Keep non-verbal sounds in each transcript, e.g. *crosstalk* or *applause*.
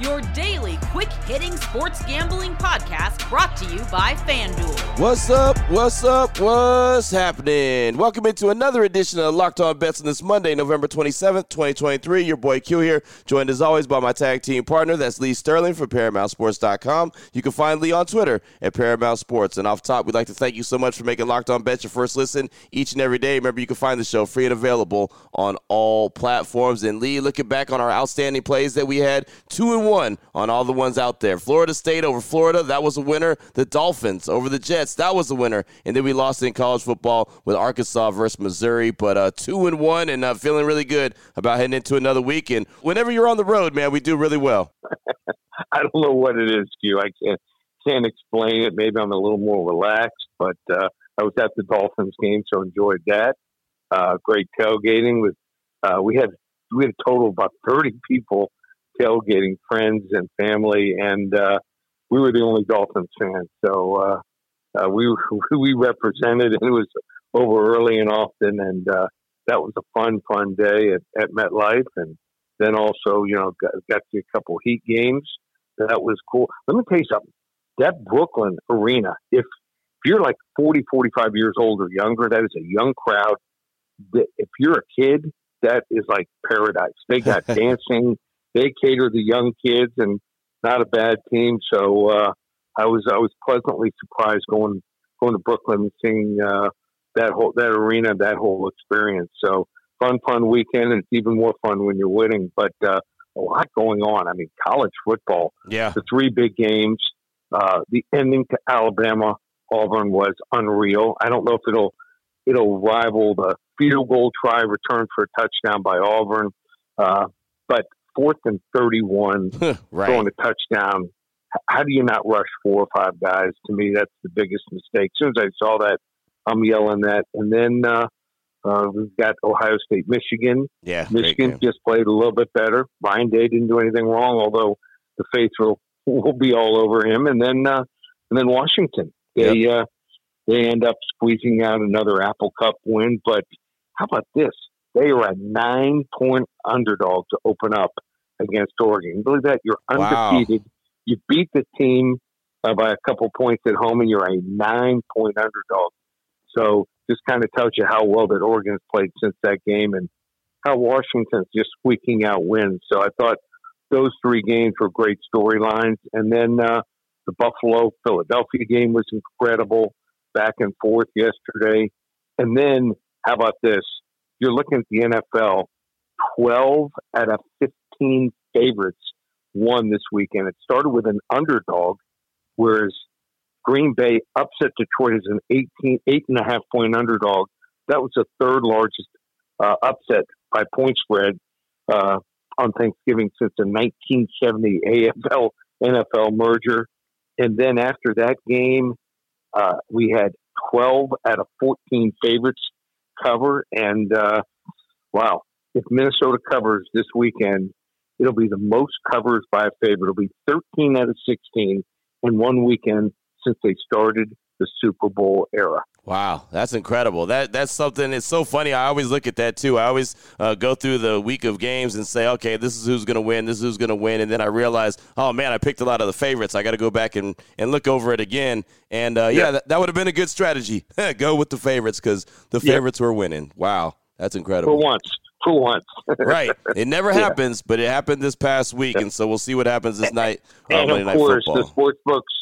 your daily quick hitting sports gambling podcast brought to you by FanDuel. What's up? What's up? What's happening? Welcome into another edition of Locked On Bets on this Monday, November 27th, 2023. Your boy Q here, joined as always by my tag team partner. That's Lee Sterling from ParamountSports.com. You can find Lee on Twitter at Paramount Sports. And off top, we'd like to thank you so much for making Locked On Bets your first listen each and every day. Remember, you can find the show free and available on all platforms. And Lee, looking back on our outstanding plays that we had, two and one on all the ones out there. Florida State over Florida, that was a winner. The Dolphins over the Jets, that was a winner. And then we lost in college football with Arkansas versus Missouri, but uh, two and one, and uh, feeling really good about heading into another week. And whenever you're on the road, man, we do really well. *laughs* I don't know what it is, Q. I can't can't explain it. Maybe I'm a little more relaxed, but uh, I was at the Dolphins game, so enjoyed that. Uh, great tailgating with uh, we had we had a total of about 30 people tailgating, friends and family, and uh, we were the only Dolphins fans. So uh, uh, we *laughs* we represented, and it was over early and often, and uh, that was a fun, fun day at, at MetLife, and then also, you know, got, got to a couple Heat games. That was cool. Let me tell you something. That Brooklyn arena, if, if you're like 40, 45 years old or younger, that is a young crowd. If you're a kid, that is like paradise. They got *laughs* dancing. They cater the young kids, and not a bad team. So uh, I was I was pleasantly surprised going going to Brooklyn and seeing uh, that whole that arena, that whole experience. So fun, fun weekend, and it's even more fun when you're winning. But uh, a lot going on. I mean, college football. Yeah. The three big games. Uh, the ending to Alabama Auburn was unreal. I don't know if it'll it'll rival the field goal try return for a touchdown by Auburn, uh, but fourth and thirty-one, *laughs* right. throwing a touchdown. How do you not rush four or five guys? To me, that's the biggest mistake. As soon as I saw that, I'm yelling that. And then uh, uh, we've got Ohio State, Michigan. Yeah, Michigan just played a little bit better. Ryan Day didn't do anything wrong, although the faithful *laughs* will be all over him. And then uh, and then Washington, they uh, they end up squeezing out another Apple Cup win. But how about this? They are a nine point underdog to open up against Oregon. Believe that? You're Wow. undefeated. You beat the team uh, by a couple points at home, and you're a nine point underdog. So just kind of tells you how well that Oregon's played since that game and how Washington's just squeaking out wins. So I thought those three games were great storylines. And then uh, the Buffalo Philadelphia game was incredible, back and forth yesterday. And then how about this? You're looking at the NFL, 12 out of 15 favorites won this weekend. It started with an underdog, whereas Green Bay upset Detroit as an 18, eight and a half point underdog. That was the third largest uh, upset by point spread uh, on Thanksgiving since the 1970 AFL NFL merger. And then after that game, uh, we had 12 out of 14 favorites cover. And uh, wow, if Minnesota covers this weekend, it'll be the most covers by a favorite. It'll be 13 out of 16 in one weekend since they started the Super Bowl era. Wow, that's incredible. That that's something. It's so funny. I always look at that too. I always uh, go through the week of games and say, okay, this is who's going to win. This is who's going to win. And then I realize, oh man, I picked a lot of the favorites. I got to go back and, and look over it again. And uh, yeah, Yeah. that, that would have been a good strategy. *laughs* go with the favorites because the Yeah. favorites were winning. Wow, that's incredible. For once. For once. *laughs* right. It never Yeah. happens, but it happened this past week, and so we'll see what happens this night. and of course, the sports books,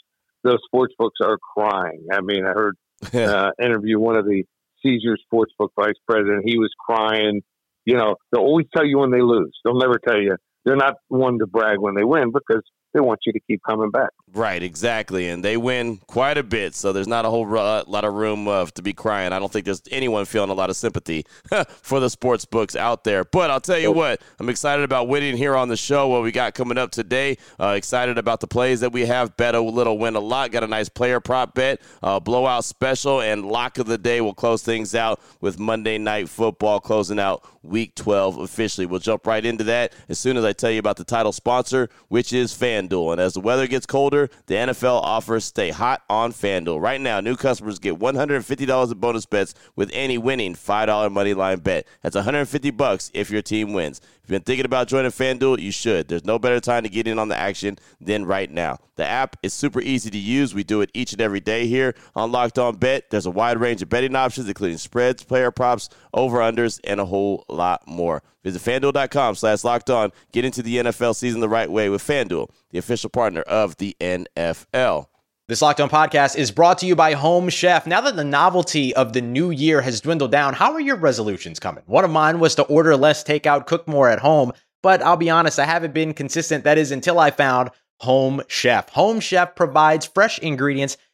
the sports books are crying. I mean, I heard *laughs* uh, interview one of the Caesar Sportsbook vice president. He was crying. You know, they'll always tell you when they lose. They'll never tell you. They're not one to brag when they win because they want you to keep coming back. Right, exactly. And they win quite a bit, so there's not a whole uh, lot of room uh, to be crying. I don't think there's anyone feeling a lot of sympathy *laughs* for the sports books out there. But I'll tell you what, I'm excited about winning here on the show. What we got coming up today. Uh, excited about the plays that we have. Bet a little, win a lot. Got a nice player prop bet, uh, blowout special, and lock of the day. We'll close things out with Monday Night Football closing out Week 12 officially. We'll jump right into that as soon as I tell you about the title sponsor, which is FanDuel. And as the weather gets colder, the NFL offers stay hot on FanDuel. Right now, new customers get $150 in bonus bets with any winning $5 money line bet. That's 150 bucks if your team wins. If you've been thinking about joining FanDuel, you should. There's no better time to get in on the action than right now. The app is super easy to use. We do it each and every day here on Locked On Bet. There's a wide range of betting options, including spreads, player props, over-unders, and a whole lot more. Visit FanDuel.com slash locked on. Get into the NFL season the right way with FanDuel, the official partner of the NFL. This Locked On podcast is brought to you by Home Chef. Now that the novelty of the new year has dwindled down, how are your resolutions coming? One of mine was to order less takeout, cook more at home, but I'll be honest, I haven't been consistent. That is until I found Home Chef. Home Chef provides fresh ingredients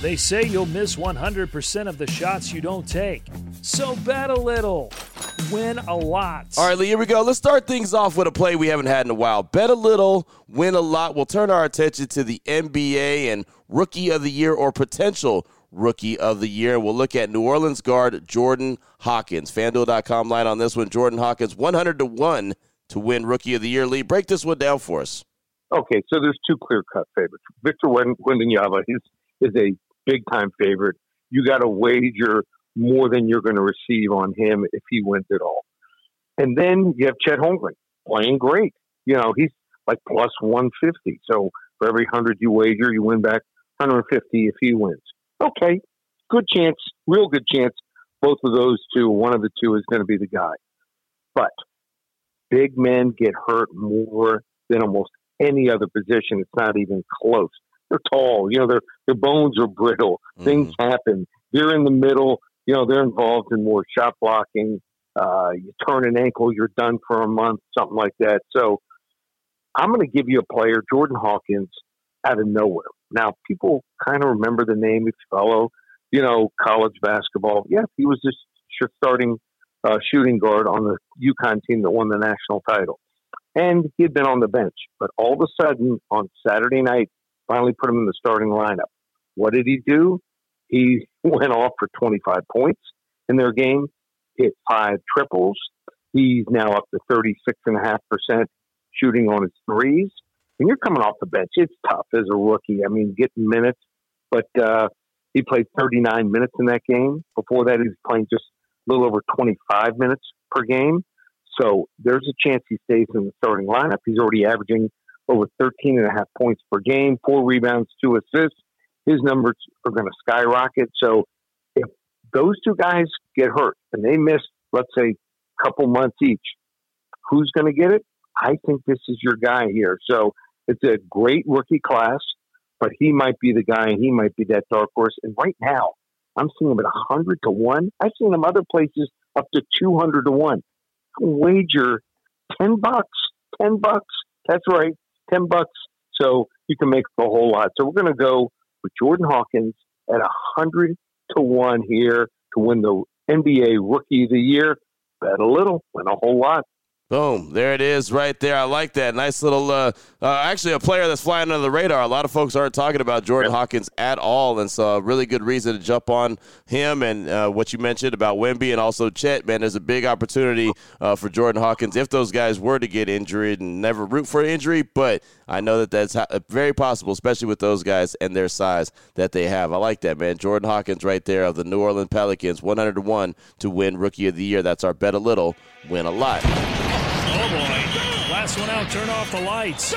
They say you'll miss 100% of the shots you don't take. So bet a little, win a lot. All right, Lee, here we go. Let's start things off with a play we haven't had in a while. Bet a little, win a lot. We'll turn our attention to the NBA and Rookie of the Year or potential Rookie of the Year. We'll look at New Orleans guard Jordan Hawkins. FanDuel.com line on this one. Jordan Hawkins, 100 to 1 to win Rookie of the Year. Lee, break this one down for us. Okay, so there's two clear cut favorites. Victor Wembanyama is, is a big time favorite. You got to wager more than you're going to receive on him if he wins it all. And then you have Chet Holmgren playing great. You know, he's like plus 150. So for every 100 you wager, you win back 150 if he wins okay, good chance, real good chance. Both of those two, one of the two is going to be the guy. But big men get hurt more than almost any other position. It's not even close. They're tall, you know, their their bones are brittle. Mm-hmm. Things happen. They're in the middle, you know, they're involved in more shot blocking. Uh, you turn an ankle, you're done for a month, something like that. So I'm going to give you a player, Jordan Hawkins, out of nowhere. Now, people kind of remember the name. If you follow, you know, college basketball. Yeah, he was just starting uh, shooting guard on the UConn team that won the national title. And he had been on the bench. But all of a sudden, on Saturday night, finally put him in the starting lineup. What did he do? He *laughs* went off for 25 points in their game, hit five triples. He's now up to 36.5% shooting on his threes when you're coming off the bench, it's tough as a rookie. I mean, getting minutes, but uh, he played 39 minutes in that game. Before that, he was playing just a little over 25 minutes per game. So there's a chance he stays in the starting lineup. He's already averaging over 13 and a half points per game, four rebounds, two assists. His numbers are going to skyrocket. So if those two guys get hurt and they miss, let's say, a couple months each, who's going to get it? I think this is your guy here. So it's a great rookie class, but he might be the guy and he might be that dark horse. And right now, I'm seeing him at 100 to 1. I've seen him other places up to 200 to 1. Wager 10 bucks. 10 bucks. That's right. 10 bucks. So you can make a whole lot. So we're going to go with Jordan Hawkins at 100 to 1 here to win the NBA Rookie of the Year. Bet a little, win a whole lot. Boom. There it is right there. I like that. Nice little, uh, uh, actually, a player that's flying under the radar. A lot of folks aren't talking about Jordan Hawkins at all. And so, a really good reason to jump on him and uh, what you mentioned about Wemby and also Chet. Man, there's a big opportunity uh, for Jordan Hawkins if those guys were to get injured and never root for injury. But I know that that's very possible, especially with those guys and their size that they have. I like that, man. Jordan Hawkins right there of the New Orleans Pelicans, 101 to win Rookie of the Year. That's our bet a little, win a lot. Oh boy. Last one out, turn off the lights.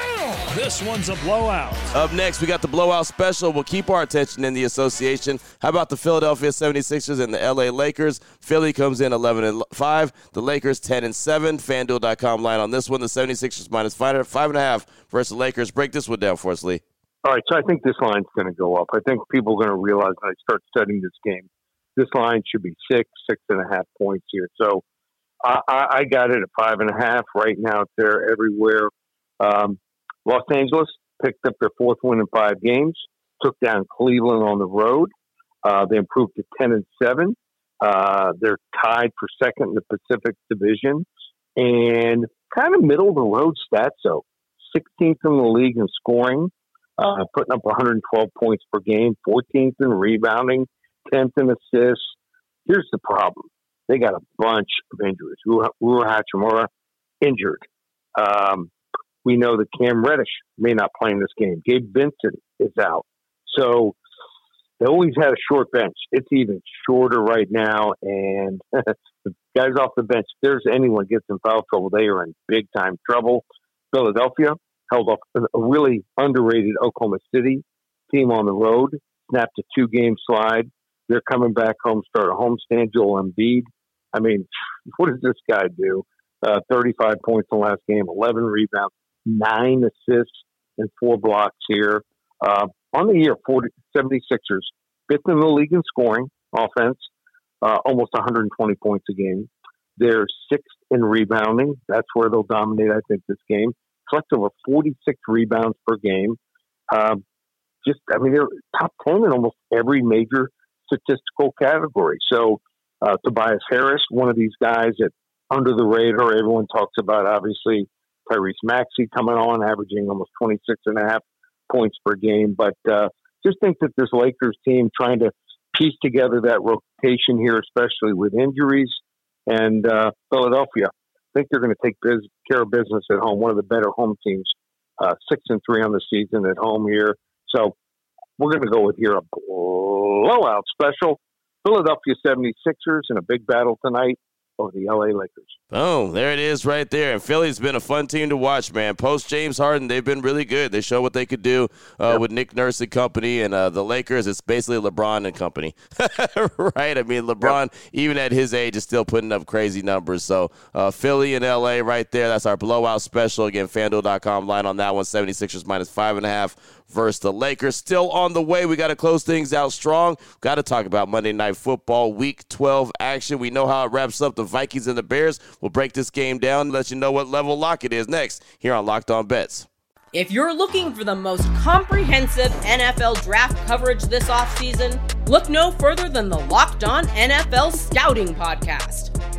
This one's a blowout. Up next, we got the blowout special. We'll keep our attention in the association. How about the Philadelphia 76ers and the LA Lakers? Philly comes in 11 and 5. The Lakers 10 and 7. FanDuel.com line on this one. The 76ers minus 5, five and a half versus the Lakers. Break this one down for us, Lee. All right, so I think this line's going to go up. I think people are going to realize when I start studying this game, this line should be six, six and a half points here. So I, I got it at five and a half. Right now, it's there everywhere. Um, Los Angeles picked up their fourth win in five games, took down Cleveland on the road. Uh, they improved to 10 and 7. Uh, they're tied for second in the Pacific Division and kind of middle of the road stats. So 16th in the league in scoring, uh, putting up 112 points per game, 14th in rebounding, 10th in assists. Here's the problem they got a bunch of injuries. Rui Hachimura injured. Um, we know that Cam Reddish may not play in this game. Gabe Vincent is out. So they always had a short bench. It's even shorter right now. And *laughs* the guys off the bench, if there's anyone gets in foul trouble, they are in big time trouble. Philadelphia held off a really underrated Oklahoma City team on the road, snapped a two game slide. They're coming back home, start a homestand. Joel Embiid I mean, *laughs* what does this guy do? Uh, 35 points in the last game, 11 rebounds, nine assists, and four blocks here. Uh, on the year, 40, 76ers, fifth in the league in scoring offense, uh, almost 120 points a game. They're sixth in rebounding. That's where they'll dominate, I think, this game. Collect over 46 rebounds per game. Um, just, I mean, they're top 10 in almost every major statistical category. So uh, Tobias Harris, one of these guys that under the radar, everyone talks about, obviously, Tyrese Maxey coming on, averaging almost 26 and a half points per game. But uh, just think that this Lakers team trying to piece together that rotation here, especially with injuries, and uh, Philadelphia. I think they're going to take biz- care of business at home. One of the better home teams, uh, six and three on the season at home here. So we're going to go with here a blowout special. Philadelphia 76ers in a big battle tonight over the LA Lakers. Oh, there it is right there. And Philly's been a fun team to watch, man. Post James Harden, they've been really good. They show what they could do uh, yep. with Nick Nurse and company. And uh, the Lakers, it's basically LeBron and company, *laughs* right? I mean, LeBron, yep. even at his age, is still putting up crazy numbers. So uh, Philly and LA right there. That's our blowout special. Again, FanDuel.com line on that one, 76ers minus five and a half versus the Lakers. Still on the way. We got to close things out strong. Got to talk about Monday Night Football, Week 12 action. We know how it wraps up the Vikings and the Bears. We'll break this game down and let you know what level lock it is next here on Locked On Bets. If you're looking for the most comprehensive NFL draft coverage this offseason, look no further than the Locked On NFL Scouting Podcast.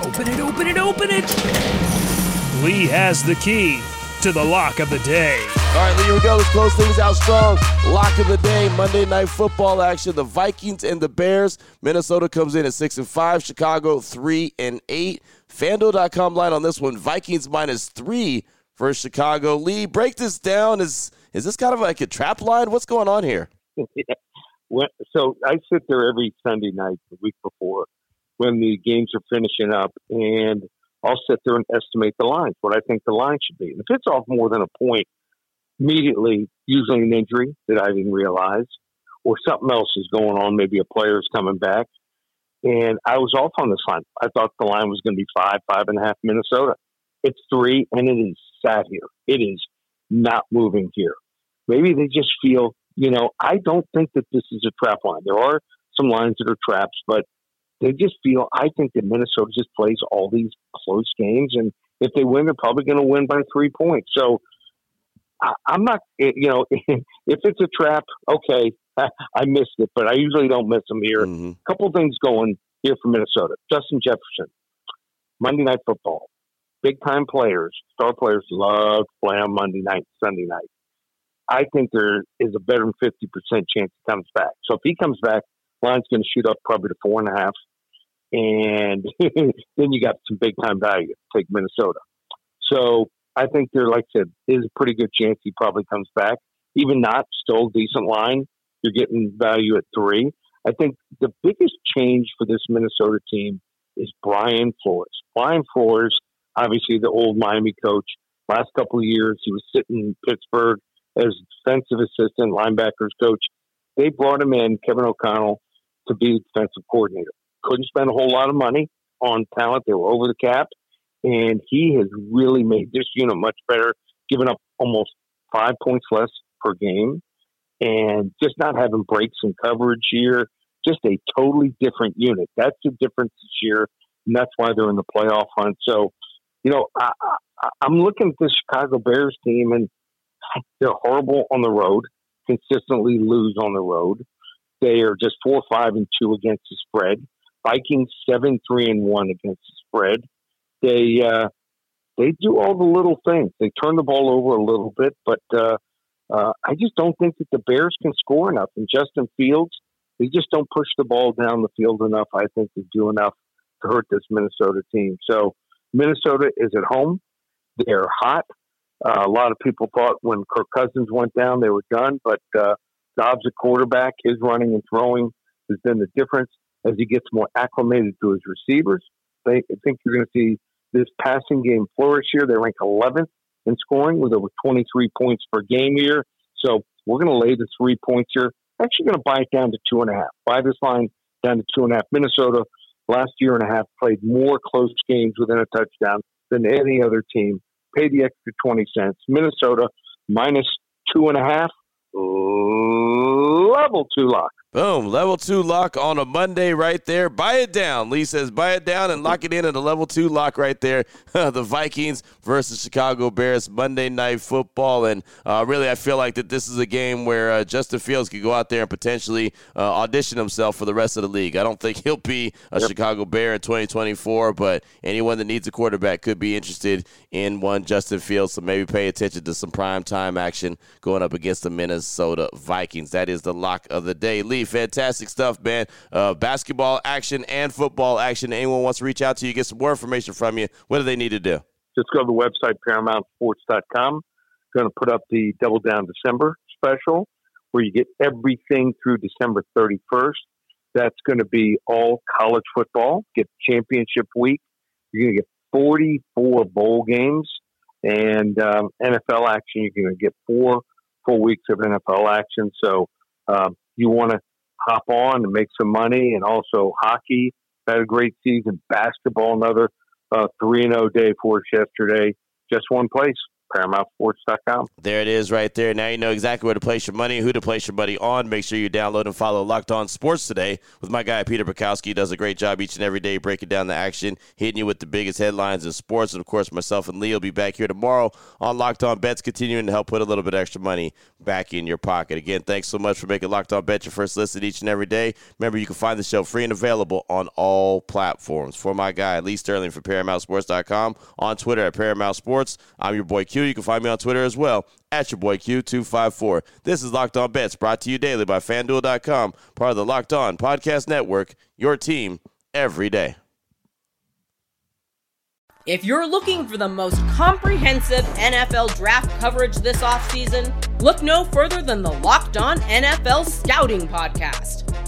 Open it, open it, open it! Lee has the key to the lock of the day. All right, Lee, here we go. Let's close things out strong. Lock of the day, Monday night football action. The Vikings and the Bears. Minnesota comes in at six and five. Chicago three and eight. FanDuel.com line on this one. Vikings minus three for Chicago. Lee, break this down. Is is this kind of like a trap line? What's going on here? *laughs* yeah. so I sit there every Sunday night, the week before, when the games are finishing up, and I'll sit there and estimate the lines, what I think the line should be. And if it's off more than a point, immediately, usually an injury that I didn't realize, or something else is going on. Maybe a player is coming back. And I was off on this line. I thought the line was going to be five, five and a half Minnesota. It's three, and it is sat here. It is not moving here. Maybe they just feel, you know, I don't think that this is a trap line. There are some lines that are traps, but they just feel, I think that Minnesota just plays all these close games. And if they win, they're probably going to win by three points. So I, am not, eh, you know, *laughs* if it's a trap, okay, *laughs* I missed it, but I usually don't miss them here. A mm-hmm. couple things going here for Minnesota. Justin Jefferson, Monday Night Football. Big time players, star players love to play on Monday night, Sunday night. I think there is a better than 50% chance he comes back. So if he comes back, line's going to shoot up probably to four and a half. And *laughs* then you got some big time value. Take Minnesota. So I think there, like I said, is a pretty good chance he probably comes back. Even not, still decent line. You're getting value at three. I think the biggest change for this Minnesota team is Brian Flores. Brian Flores, obviously the old Miami coach. Last couple of years, he was sitting in Pittsburgh as defensive assistant, linebackers coach. They brought him in, Kevin O'Connell, to be the defensive coordinator. Couldn't spend a whole lot of money on talent. They were over the cap. And he has really made this unit much better, giving up almost five points less per game and just not having breaks in coverage here. Just a totally different unit. That's the difference this year, and that's why they're in the playoff hunt. So, you know, I, I, I'm looking at the Chicago Bears team, and they're horrible on the road. Consistently lose on the road. They are just four, five, and two against the spread. Vikings seven, three, and one against the spread. They uh, they do all the little things. They turn the ball over a little bit, but uh, uh, I just don't think that the Bears can score enough. And Justin Fields, they just don't push the ball down the field enough. I think to do enough to hurt this Minnesota team. So Minnesota is at home. They're hot. Uh, a lot of people thought when Kirk Cousins went down, they were done. But uh, Dobbs, a quarterback, his running and throwing has been the difference as he gets more acclimated to his receivers. I think you're going to see this passing game flourish here. They rank 11th in scoring with over 23 points per game here. So we're going to lay the three points here. Actually, going to buy it down to two and a half. Buy this line down to two and a half. Minnesota last year and a half played more close games within a touchdown than any other team. Pay the extra 20 cents. Minnesota minus two and a half. Level two lock. Boom. Level two lock on a Monday right there. Buy it down. Lee says buy it down and lock it in at a level two lock right there. *laughs* the Vikings versus Chicago Bears Monday night football. And uh, really, I feel like that this is a game where uh, Justin Fields could go out there and potentially uh, audition himself for the rest of the league. I don't think *laughs* he'll be a yep. Chicago Bear in 2024, but anyone that needs a quarterback could be interested in one Justin Fields. So maybe pay attention to some prime time action going up against the Minnesota Vikings. That is the lock of the day. Lee, fantastic stuff, man. Uh, basketball action and football action. Anyone wants to reach out to you, get some more information from you, what do they need to do? Just go to the website, ParamountSports.com. Going to put up the Double Down December special where you get everything through December 31st. That's going to be all college football. Get championship week. You're going to get 44 bowl games and um, NFL action. You're going to get four full weeks of NFL action. So um, you want to hop on and make some money. And also hockey had a great season. Basketball, another uh, 3 0 day for us yesterday. Just one place. ParamountSports.com. There it is right there. Now you know exactly where to place your money, who to place your money on. Make sure you download and follow Locked On Sports today with my guy Peter Bukowski. He does a great job each and every day breaking down the action, hitting you with the biggest headlines in sports. And of course, myself and Lee will be back here tomorrow on Locked On Bets, continuing to help put a little bit extra money back in your pocket. Again, thanks so much for making Locked On Bet your first listen each and every day. Remember, you can find the show free and available on all platforms. For my guy, Lee Sterling from ParamountSports.com, on Twitter at Paramount Sports. I'm your boy Q. You can find me on Twitter as well at your boy Q254. This is Locked On Bets brought to you daily by FanDuel.com, part of the Locked On Podcast Network, your team every day. If you're looking for the most comprehensive NFL draft coverage this offseason, look no further than the Locked On NFL Scouting Podcast.